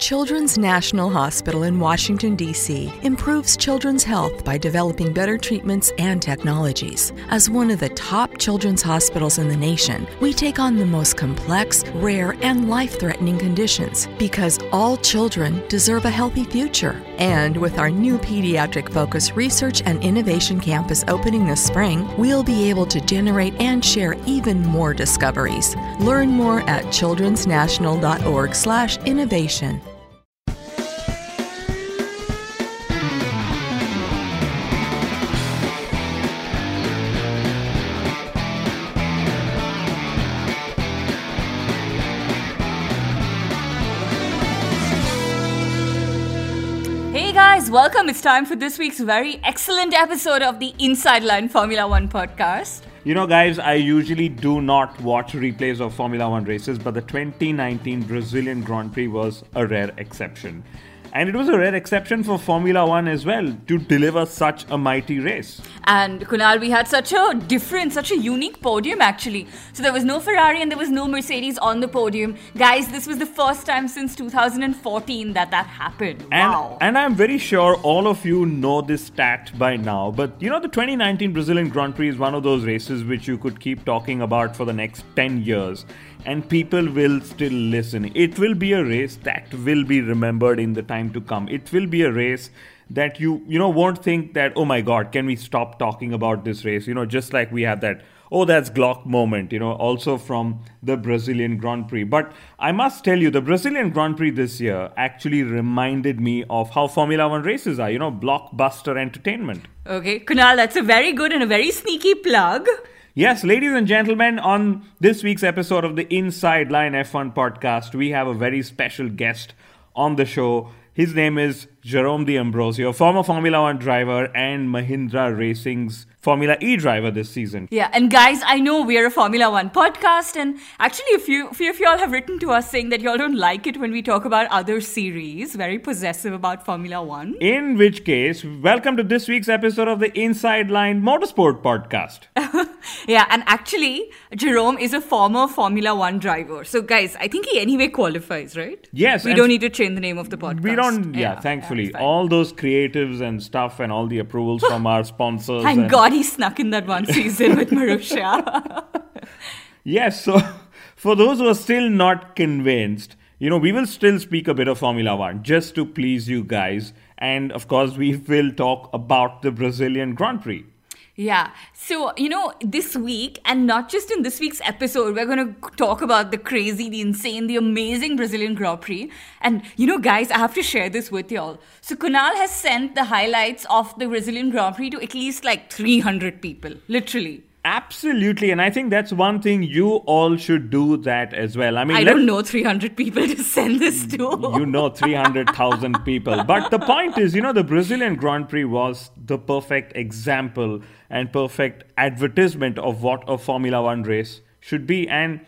Children's National Hospital in Washington, D.C. improves children's health by developing better treatments and technologies. As one of the top children's hospitals in the nation, we take on the most complex, rare, and life threatening conditions because all children deserve a healthy future. And with our new pediatric focused research and innovation campus opening this spring, we'll be able to generate and share even more discoveries. Learn more at childrensnational.org/innovation. guys, welcome. It's time for this week's very excellent episode of the Inside Line Formula One podcast. You know, guys, I usually do not watch replays of Formula One races, but the 2019 Brazilian Grand Prix was a rare exception. And it was a rare exception for Formula One as well to deliver such a mighty race. And Kunal, we had such a different, such a unique podium actually. So there was no Ferrari and there was no Mercedes on the podium. Guys, this was the first time since 2014 that that happened. And, wow. and I'm very sure all of you know this stat by now, but you know, the 2019 Brazilian Grand Prix is one of those races which you could keep talking about for the next 10 years, and people will still listen. It will be a race that will be remembered in the time to come. It will be a race that you, you know, won't think that, oh my god, can we stop talking about this race? You know, just like we had that oh, that's Glock moment, you know, also from the Brazilian Grand Prix. But I must tell you, the Brazilian Grand Prix this year actually reminded me of how Formula One races are, you know, blockbuster entertainment. okay, Kunal, that's a very good and a very sneaky plug. Yes, ladies and gentlemen, on this week's episode of the Inside Line F1 podcast, we have a very special guest on the show. His name is Jerome D'Ambrosio, former Formula One driver and Mahindra Racing's Formula E driver this season. Yeah, and guys, I know we're a Formula One podcast, and actually, a few, few of y'all have written to us saying that y'all don't like it when we talk about other series, very possessive about Formula One. In which case, welcome to this week's episode of the Inside Line Motorsport podcast. Yeah, and actually, Jerome is a former Formula One driver. So, guys, I think he anyway qualifies, right? Yes, We don't need to change the name of the podcast. We don't, yeah, thankfully. it's fine. all those creatives and stuff and all the approvals from our sponsors. Thank and- God he snuck in that one season with Marussia. Yes, so for those who are still not convinced, you know, we will still speak a bit of Formula One just to please you guys. And of course, we will talk about the Brazilian Grand Prix. Yeah. So, you know, this week, and not just in this week's episode, we're going to talk about the crazy, the insane, the amazing Brazilian Grand Prix. And, you know, guys, I have to share this with y'all. So, Kunal has sent the highlights of the Brazilian Grand Prix to at least like 300 people, literally. Absolutely, and I think that's one thing you all should do that as well. I mean, I don't know 300 people to send this to. you know 300,000 people. But the point is, you know, the Brazilian Grand Prix was the perfect example and perfect advertisement of what a Formula One race should be. And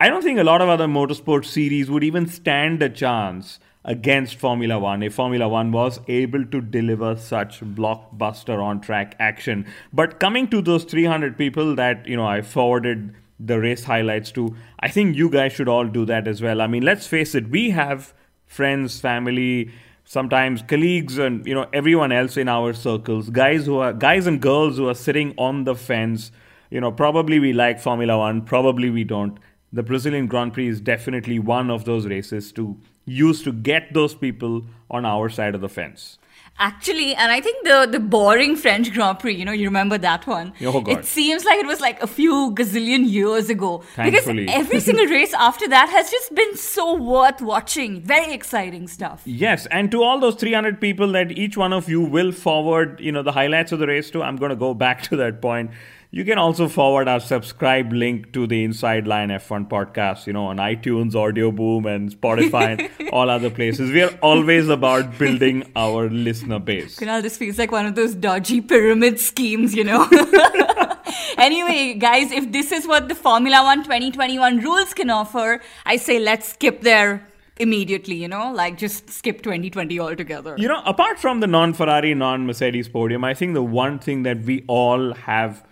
I don't think a lot of other motorsport series would even stand a chance against Formula One if Formula One was able to deliver such blockbuster on track action. But coming to those 300 people that, you know, I forwarded the race highlights to, I think you guys should all do that as well. I mean, let's face it, we have friends, family, sometimes colleagues and you know everyone else in our circles guys who are guys and girls who are sitting on the fence you know probably we like formula 1 probably we don't the brazilian grand prix is definitely one of those races to use to get those people on our side of the fence Actually, and I think the the boring French Grand Prix, you know, you remember that one. Oh, God. It seems like it was like a few gazillion years ago. Thankfully. Because every single race after that has just been so worth watching. Very exciting stuff. Yes, and to all those 300 people that each one of you will forward, you know, the highlights of the race to, I'm going to go back to that point. You can also forward our subscribe link to the Inside Line F1 podcast, you know, on iTunes, Audioboom, and Spotify, and all other places. We are always about building our listener base. Kunal, this feels like one of those dodgy pyramid schemes, you know. anyway, guys, if this is what the Formula One 2021 rules can offer, I say let's skip there immediately, you know, like just skip 2020 altogether. You know, apart from the non Ferrari, non Mercedes podium, I think the one thing that we all have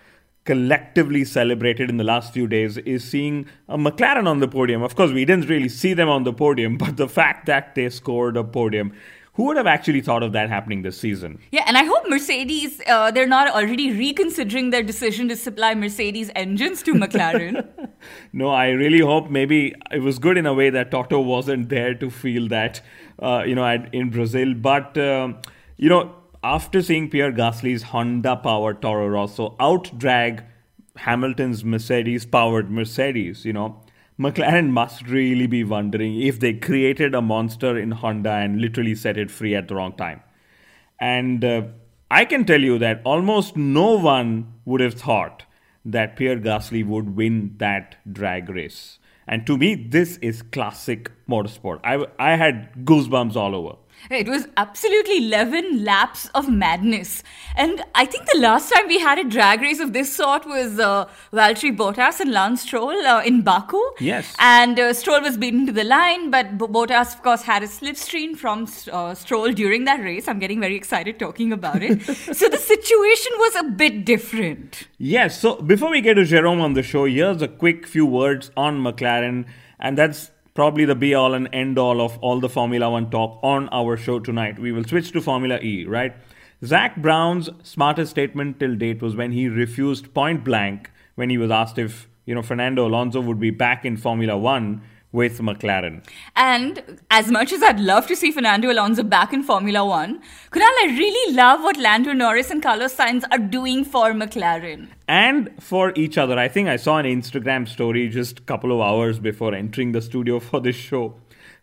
collectively celebrated in the last few days is seeing a McLaren on the podium. Of course, we didn't really see them on the podium, but the fact that they scored a podium who would have actually thought of that happening this season? Yeah, and I hope Mercedes, uh, they're not already reconsidering their decision to supply Mercedes engines to McLaren. no, I really hope maybe it was good in a way that Toto wasn't there to feel that, uh, you know, in Brazil. But, um, you know, after seeing Pierre Gasly's Honda powered Toro Rosso outdrag Hamilton's Mercedes powered Mercedes, you know, McLaren must really be wondering if they created a monster in Honda and literally set it free at the wrong time. And uh, I can tell you that almost no one would have thought that Pierre Gasly would win that drag race. And to me, this is classic motorsport. I, I had goosebumps all over. It was absolutely 11 laps of madness. And I think the last time we had a drag race of this sort was uh, Valtteri Bottas and Lance Stroll uh, in Baku. Yes. And uh, Stroll was beaten to the line, but B- Bottas, of course, had a slipstream from uh, Stroll during that race. I'm getting very excited talking about it. so the situation was a bit different. Yes. So before we get to Jerome on the show, here's a quick few words on McLaren. And that's probably the be all and end all of all the Formula One talk on our show tonight. We will switch to Formula E, right? Zak Brown's smartest statement till date was when he refused point blank when he was asked if you know Fernando Alonso would be back in Formula One with McLaren. And as much as I'd love to see Fernando Alonso back in Formula One, Kunal, I really love what Lando Norris and Carlos Sainz are doing for McLaren. And for each other. I think I saw an Instagram story just a couple of hours before entering the studio for this show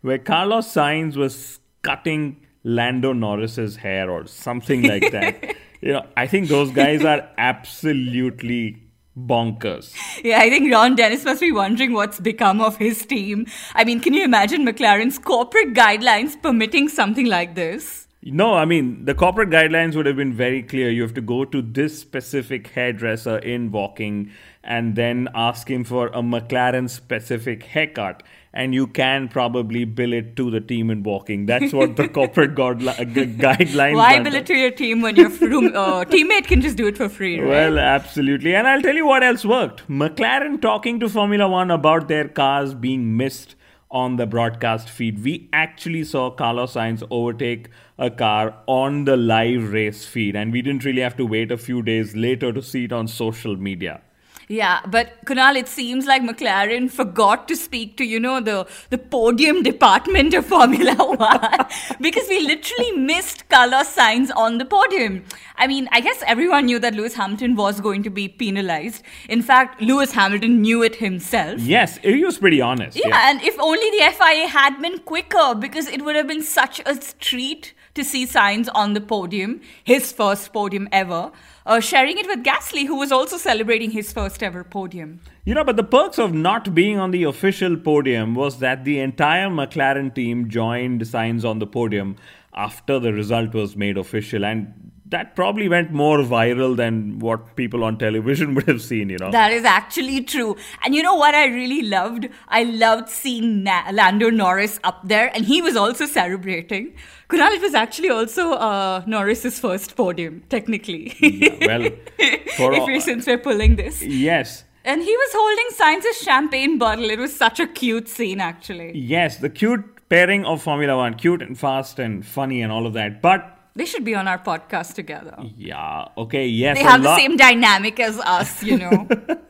where Carlos Sainz was cutting Lando Norris's hair or something like that. you know, I think those guys are absolutely bonkers. Yeah, I think Ron Dennis must be wondering what's become of his team. I mean, can you imagine McLaren's corporate guidelines permitting something like this? No, I mean, the corporate guidelines would have been very clear. You have to go to this specific hairdresser in Woking and then ask him for a McLaren specific haircut and you can probably bill it to the team in Woking. That's what the corporate guidelines. Why bill it to your team when your room, uh, teammate can just do it for free? Right? Well, absolutely. And I'll tell you what else worked. McLaren talking to Formula One about their cars being missed on the broadcast feed. We actually saw Carlos Sainz overtake a car on the live race feed, and we didn't really have to wait a few days later to see it on social media. Yeah, but Kunal, it seems like McLaren forgot to speak to, you know, the, the podium department of Formula One because we literally missed Carlos Sainz on the podium. I mean, I guess everyone knew that Lewis Hamilton was going to be penalized. In fact, Lewis Hamilton knew it himself. Yes, he was pretty honest. Yeah, yeah. and if only the FIA had been quicker because it would have been such a treat to see Sainz on the podium, his first podium ever uh, sharing it with Gasly, who was also celebrating his first ever podium. You know, but the perks of not being on the official podium was that the entire McLaren team joined Sainz on the podium after the result was made official. And that probably went more viral than what people on television would have seen, you know. That is actually true. And you know what I really loved? I loved seeing Na- Lando Norris up there, and he was also celebrating. Kunal, it was actually also uh, Norris's first podium, technically. yeah, well, if we, since we're pulling this. Yes. And he was holding Sainz's champagne bottle. It was such a cute scene, actually. Yes, the cute pairing of Formula One, cute and fast and funny and all of that. But they should be on our podcast together. Yeah. Okay. Yes. They have the same dynamic as us, you know.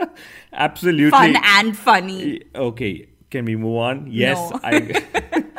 Absolutely. Fun and funny. Okay. Can we move on? Yes. No. I.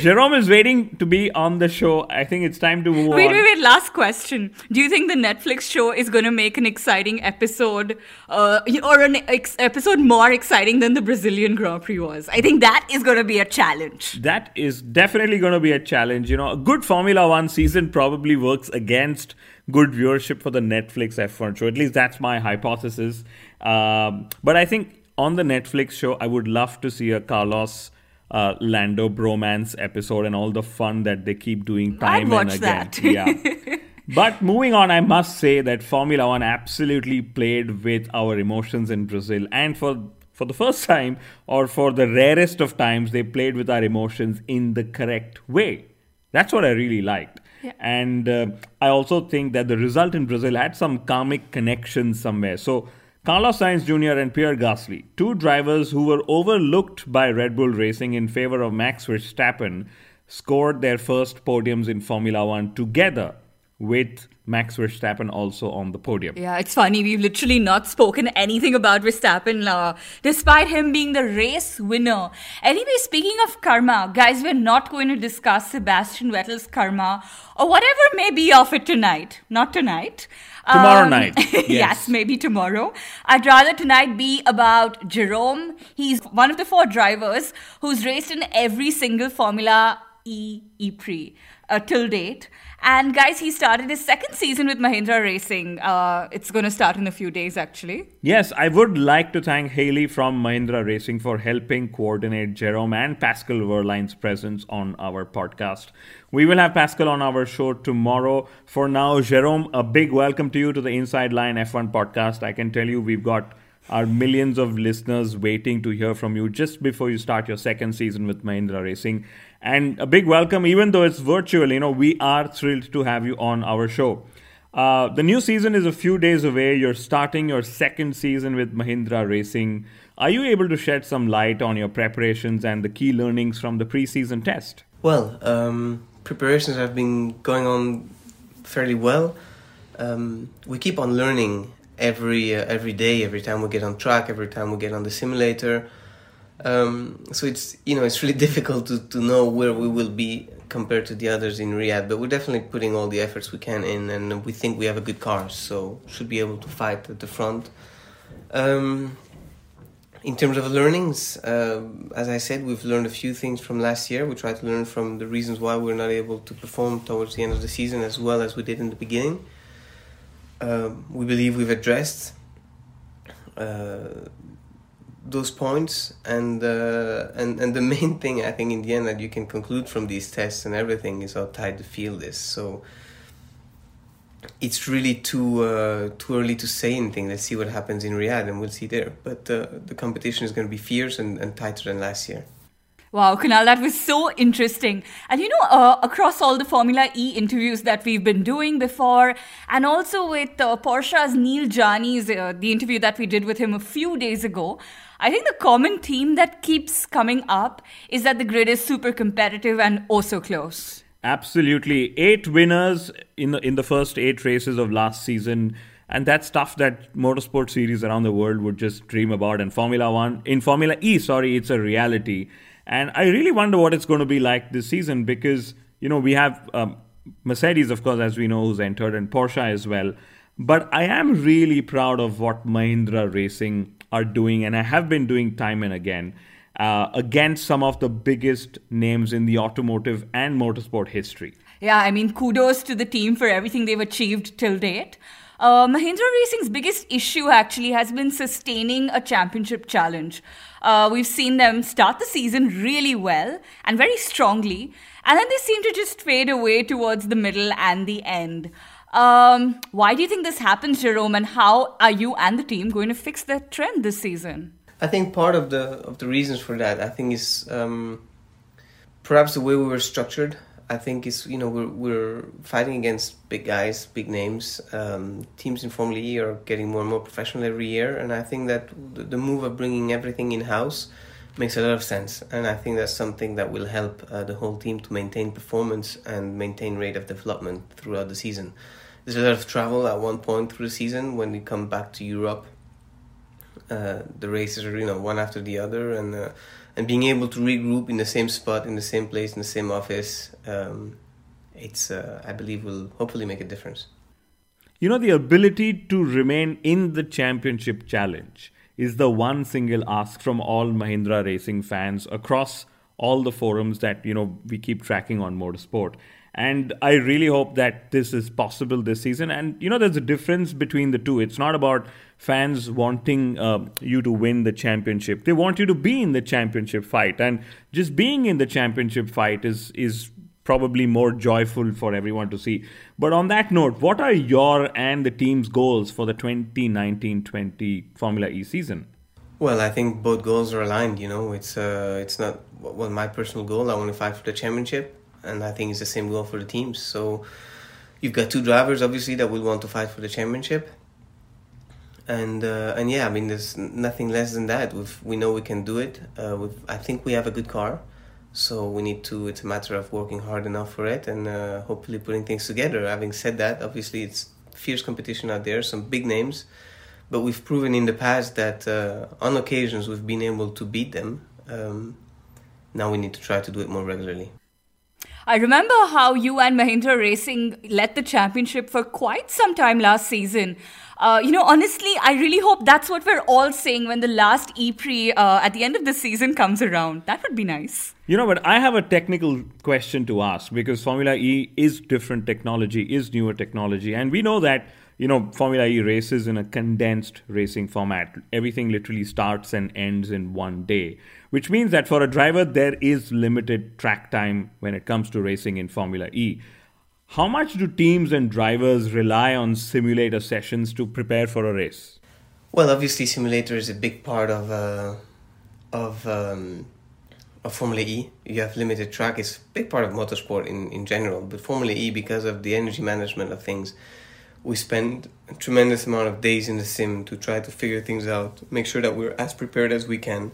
Jerome is waiting to be on the show. I think it's time to move wait, on. Wait, wait, Last question. Do you think the Netflix show is going to make an exciting episode uh, or an ex- episode more exciting than the Brazilian Grand Prix was? I think that is going to be a challenge. That is definitely going to be a challenge. You know, a good Formula One season probably works against good viewership for the Netflix F1 show. At least that's my hypothesis. Um, but I think on the Netflix show, I would love to see a Carlos uh, Lando bromance episode and all the fun that they keep doing time and again. That. yeah. But moving on, I must say that Formula One absolutely played with our emotions in Brazil, and for for the first time, or for the rarest of times, they played with our emotions in the correct way. That's what I really liked. Yeah. And uh, I also think that the result in Brazil had some karmic connection somewhere. So Carlos Sainz Jr. and Pierre Gasly, two drivers who were overlooked by Red Bull Racing in favor of Max Verstappen, scored their first podiums in Formula One together with Max Verstappen also on the podium. Yeah, it's funny. We've literally not spoken anything about Verstappen, uh, despite him being the race winner. Anyway, speaking of karma, guys, we're not going to discuss Sebastian Vettel's karma or whatever may be of it tonight. Not tonight. Tomorrow um, night. Yes. yes, maybe tomorrow. I'd rather tonight be about Jerome. He's one of the four drivers who's raced in every single Formula E E Prix uh, till date. And guys, he started his second season with Mahindra Racing. Uh, it's going to start in a few days, actually. Yes, I would like to thank Haley from Mahindra Racing for helping coordinate Jerome and Pascal Wehrlein's presence on our podcast. We will have Pascal on our show tomorrow. For now, Jerome, a big welcome to you to the Inside Line F1 podcast. I can tell you we've got our millions of listeners waiting to hear from you just before you start your second season with Mahindra Racing. And a big welcome, even though it's virtual, you know, we are thrilled to have you on our show. Uh, the new season is a few days away. You're starting your second season with Mahindra Racing. Are you able to shed some light on your preparations and the key learnings from the preseason test? Well, um, preparations have been going on fairly well. Um, we keep on learning every uh, every day, every time we get on track, every time we get on the simulator. Um, so it's you know it's really difficult to, to know where we will be compared to the others in Riyadh, but we're definitely putting all the efforts we can in, and we think we have a good car, so should be able to fight at the front. Um, in terms of learnings, uh, as I said, we've learned a few things from last year. We tried to learn from the reasons why we're not able to perform towards the end of the season as well as we did in the beginning. Uh, we believe we've addressed uh, those points and uh, and and the main thing I think in the end that you can conclude from these tests and everything is how tight the field is. So it's really too uh, too early to say anything. Let's see what happens in Riyadh and we'll see there. But uh, the competition is going to be fierce and, and tighter than last year. Wow, Kunal, that was so interesting. And you know, uh, across all the Formula E interviews that we've been doing before, and also with uh, Porsche's Neel Jani's, uh, the interview that we did with him a few days ago, I think the common theme that keeps coming up is that the grid is super competitive and also close. Absolutely. Eight winners in the, in the first eight races of last season and that's stuff that motorsport series around the world would just dream about and formula 1 in formula e sorry it's a reality and I really wonder what it's going to be like this season because, you know, we have um, Mercedes, of course, as we know, who's entered, and Porsche as well. But I am really proud of what Mahindra Racing are doing, and I have been doing time and again uh, against some of the biggest names in the automotive and motorsport history. Yeah, I mean, kudos to the team for everything they've achieved till date. Uh, Mahindra Racing's biggest issue actually has been sustaining a championship challenge. Uh, we've seen them start the season really well and very strongly, and then they seem to just fade away towards the middle and the end. Um, why do you think this happens, Jerome, and how are you and the team going to fix that trend this season? I think part of the of the reasons for that, I think, is um, perhaps the way we were structured. I think is you know we're we're fighting against big guys, big names. Um, teams in Formula E are getting more and more professional every year, and I think that the, move of bringing everything in house makes a lot of sense. And I think that's something that will help uh, the whole team to maintain performance and maintain rate of development throughout the season. There's a lot of travel at one point through the season when we come back to Europe. Uh, the races are you know one after the other, and uh, and being able to regroup in the same spot, in the same place, in the same office, um, it's uh, I believe will hopefully make a difference. You know, the ability to remain in the championship challenge is the one single ask from all Mahindra racing fans across all the forums that you know we keep tracking on motorsport. And i really hope that this is possible this season. And you know there's a difference between the two. It's not about fans wanting uh, you to win the championship they want you to be in the championship fight and just being in the championship fight is is probably more joyful for everyone to see but on that note what are your and the team's goals for the 2019-20 formula e season well, I think both goals are aligned. You know, it's uh, it's not well my personal goal. I want to fight for the championship, and I think it's the same goal for the teams. So you've got two drivers, obviously, that will want to fight for the championship. And uh, and yeah, I mean, there's nothing less than that. we we know we can do it. Uh, I think we have a good car, so we need to. It's a matter of working hard enough for it, and uh, hopefully putting things together. Having said that, obviously it's fierce competition out there, some big names, but we've proven in the past that uh, on occasions we've been able to beat them. Um, now we need to try to do it more regularly. I remember how you and Mahindra Racing led the championship for quite some time last season. Uh, you know, honestly, I really hope that's what we're all saying when the last Ypres uh, at the end of the season comes around. That would be nice. You know, but I have a technical question to ask because Formula E is different technology, is newer technology, and we know that you know, Formula E races in a condensed racing format. Everything literally starts and ends in one day, which means that for a driver, there is limited track time when it comes to racing in Formula E. How much do teams and drivers rely on simulator sessions to prepare for a race? Well, obviously, simulator is a big part of uh, of um, of Formula E. You have limited track; it's a big part of motorsport in in general. But Formula E, because of the energy management of things, we spend a tremendous amount of days in the sim to try to figure things out, make sure that we're as prepared as we can.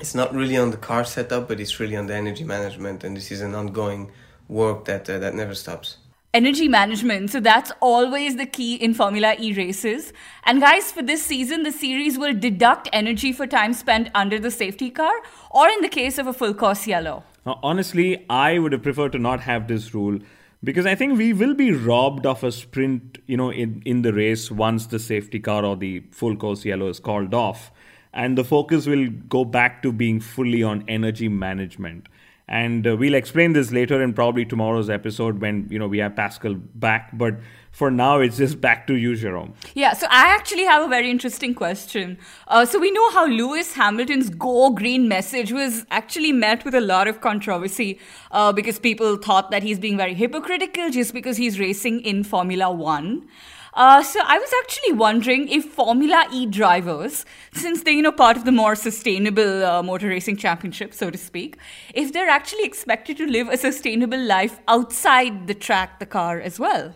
It's not really on the car setup, but it's really on the energy management, and this is an ongoing work that uh, that never stops. Energy management. So that's always the key in Formula E races. And guys, for this season, the series will deduct energy for time spent under the safety car, or in the case of a full course yellow. Now, honestly, I would have preferred to not have this rule because I think we will be robbed of a sprint, you know, in, in the race once the safety car or the full course yellow is called off. And the focus will go back to being fully on energy management. And uh, we'll explain this later in probably tomorrow's episode when, you know, we have Pascal back. But for now, it's just back to you, Jerome. Yeah, so I actually have a very interesting question. Uh, so we know how Lewis Hamilton's Go Green message was actually met with a lot of controversy uh, because people thought that he's being very hypocritical just because he's racing in Formula One. Uh, so I was actually wondering if Formula E drivers, since they're you know part of the more sustainable uh, motor racing championship, so to speak, if they're actually expected to live a sustainable life outside the track, the car as well.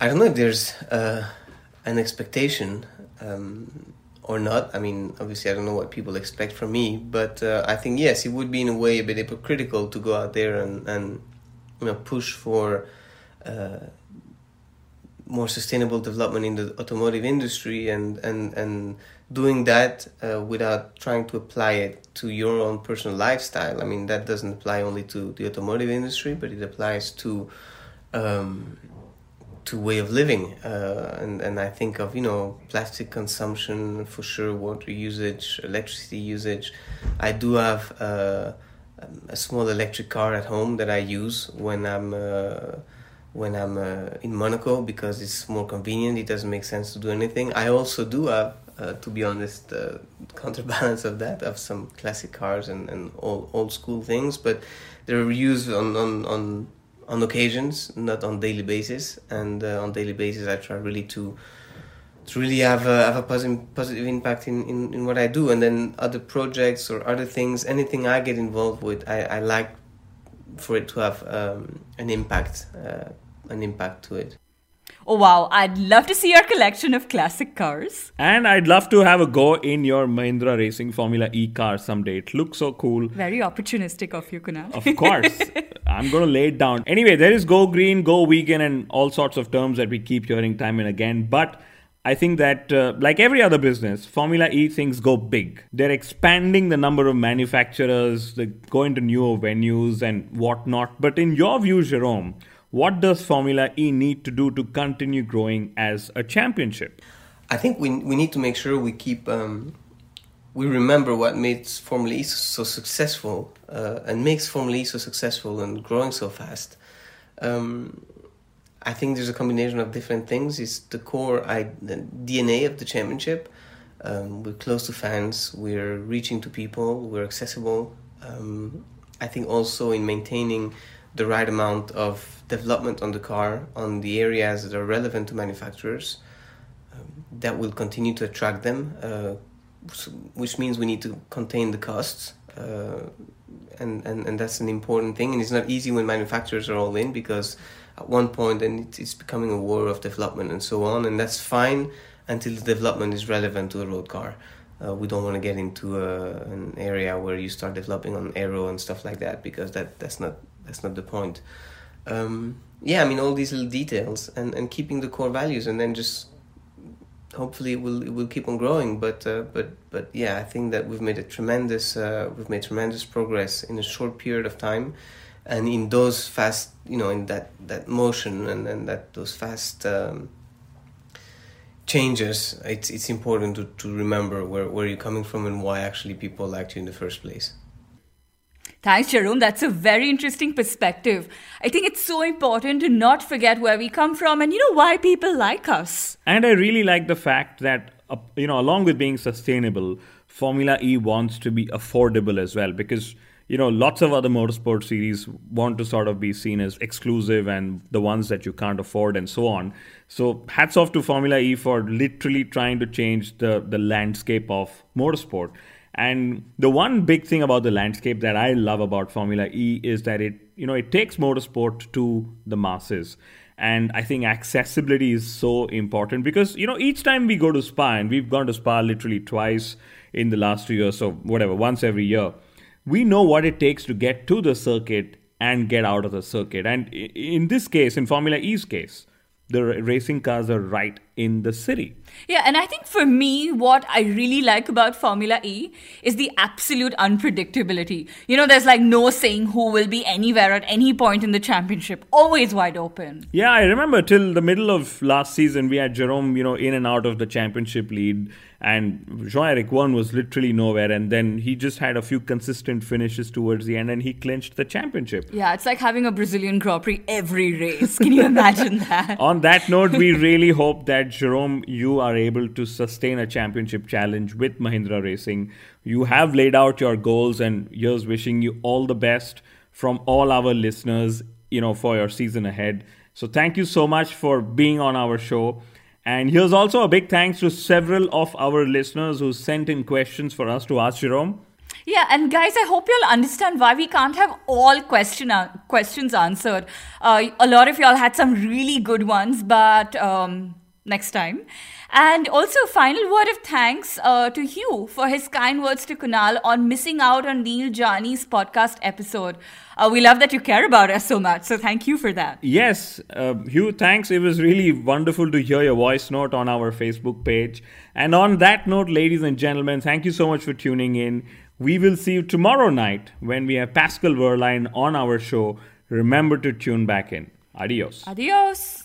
I don't know if there's uh, an expectation um, or not. I mean, obviously, I don't know what people expect from me, but uh, I think yes, it would be in a way a bit hypocritical to go out there and and you know push for. Uh, more sustainable development in the automotive industry and and and doing that uh, without trying to apply it to your own personal lifestyle i mean that doesn't apply only to the automotive industry but it applies to um, to way of living uh, and and I think of you know plastic consumption for sure water usage electricity usage. I do have uh, a small electric car at home that I use when I'm uh, when I'm uh, in Monaco because it's more convenient it doesn't make sense to do anything. I also do have uh, to be honest uh, counterbalance of that of some classic cars and, and old, old school things but they're used on, on, on on occasions, not on daily basis. And uh, on daily basis, I try really to to really have a, have a positive positive impact in, in, in what I do. And then other projects or other things, anything I get involved with, I, I like for it to have um, an impact, uh, an impact to it. Oh wow, I'd love to see your collection of classic cars. And I'd love to have a go in your Mahindra Racing Formula E car someday. It looks so cool. Very opportunistic of you, Kunal. Of course. I'm going to lay it down. Anyway, there is go green, go vegan, and all sorts of terms that we keep hearing time and again. But I think that, uh, like every other business, Formula E things go big. They're expanding the number of manufacturers, they go into newer venues and whatnot. But in your view, Jerome, what does Formula E need to do to continue growing as a championship? I think we we need to make sure we keep um, we remember what makes Formula E so successful uh, and makes Formula E so successful and growing so fast. Um, I think there's a combination of different things. It's the core the DNA of the championship. Um, we're close to fans. We're reaching to people. We're accessible. Um, I think also in maintaining the right amount of development on the car on the areas that are relevant to manufacturers um, that will continue to attract them uh, which means we need to contain the costs uh, and, and and that's an important thing and it's not easy when manufacturers are all in because at one point then it's becoming a war of development and so on and that's fine until the development is relevant to a road car. Uh, we don't want to get into a, an area where you start developing on aero and stuff like that because that that's not that's not the point. Um, yeah, I mean all these little details and, and keeping the core values and then just hopefully it will it will keep on growing. But uh, but but yeah, I think that we've made a tremendous uh, we've made tremendous progress in a short period of time, and in those fast you know in that that motion and and that those fast. Um, changes it's it's important to, to remember where, where you're coming from and why actually people liked you in the first place Thanks, Jerome. That's a very interesting perspective. I think it's so important to not forget where we come from and, you know, why people like us. And I really like the fact that, uh, you know, along with being sustainable, Formula E wants to be affordable as well because, you know, lots of other motorsport series want to sort of be seen as exclusive and the ones that you can't afford and so on. So hats off to Formula E for literally trying to change the, the landscape of motorsport. And the one big thing about the landscape that I love about Formula E is that it, you know, it takes motorsport to the masses. And I think accessibility is so important because, you know, each time we go to Spa, and we've gone to Spa literally twice in the last two years, so whatever, once every year, we know what it takes to get to the circuit and get out of the circuit. And in this case, in Formula E's case, the racing cars are right in the city. Yeah, and I think for me, what I really like about Formula E is the absolute unpredictability. You know, there's like no saying who will be anywhere at any point in the championship, always wide open. Yeah, I remember till the middle of last season, we had Jerome, you know, in and out of the championship lead and Jean-Eric Vergne was literally nowhere and then he just had a few consistent finishes towards the end and he clinched the championship. Yeah, it's like having a Brazilian Grand Prix every race. Can you imagine that? On that note, we really hope that Jerome, you are able to sustain a championship challenge with Mahindra Racing. You have laid out your goals and here's wishing you all the best from all our listeners, you know, for your season ahead. So thank you so much for being on our show. And here's also a big thanks to several of our listeners who sent in questions for us to ask Jerome. Yeah, and guys, I hope you'll understand why we can't have all question uh, questions answered. Uh, a lot of y'all had some really good ones, but um, next time. And also, final word of thanks uh, to Hugh for his kind words to Kunal on missing out on Neel Jani's podcast episode. Uh, we love that you care about us so much, so thank you for that. Yes, uh, Hugh, thanks. It was really wonderful to hear your voice note on our Facebook page. And on that note, ladies and gentlemen, thank you so much for tuning in. We will see you tomorrow night when we have Pascal Wehrlein on our show. Remember to tune back in. Adios. Adios.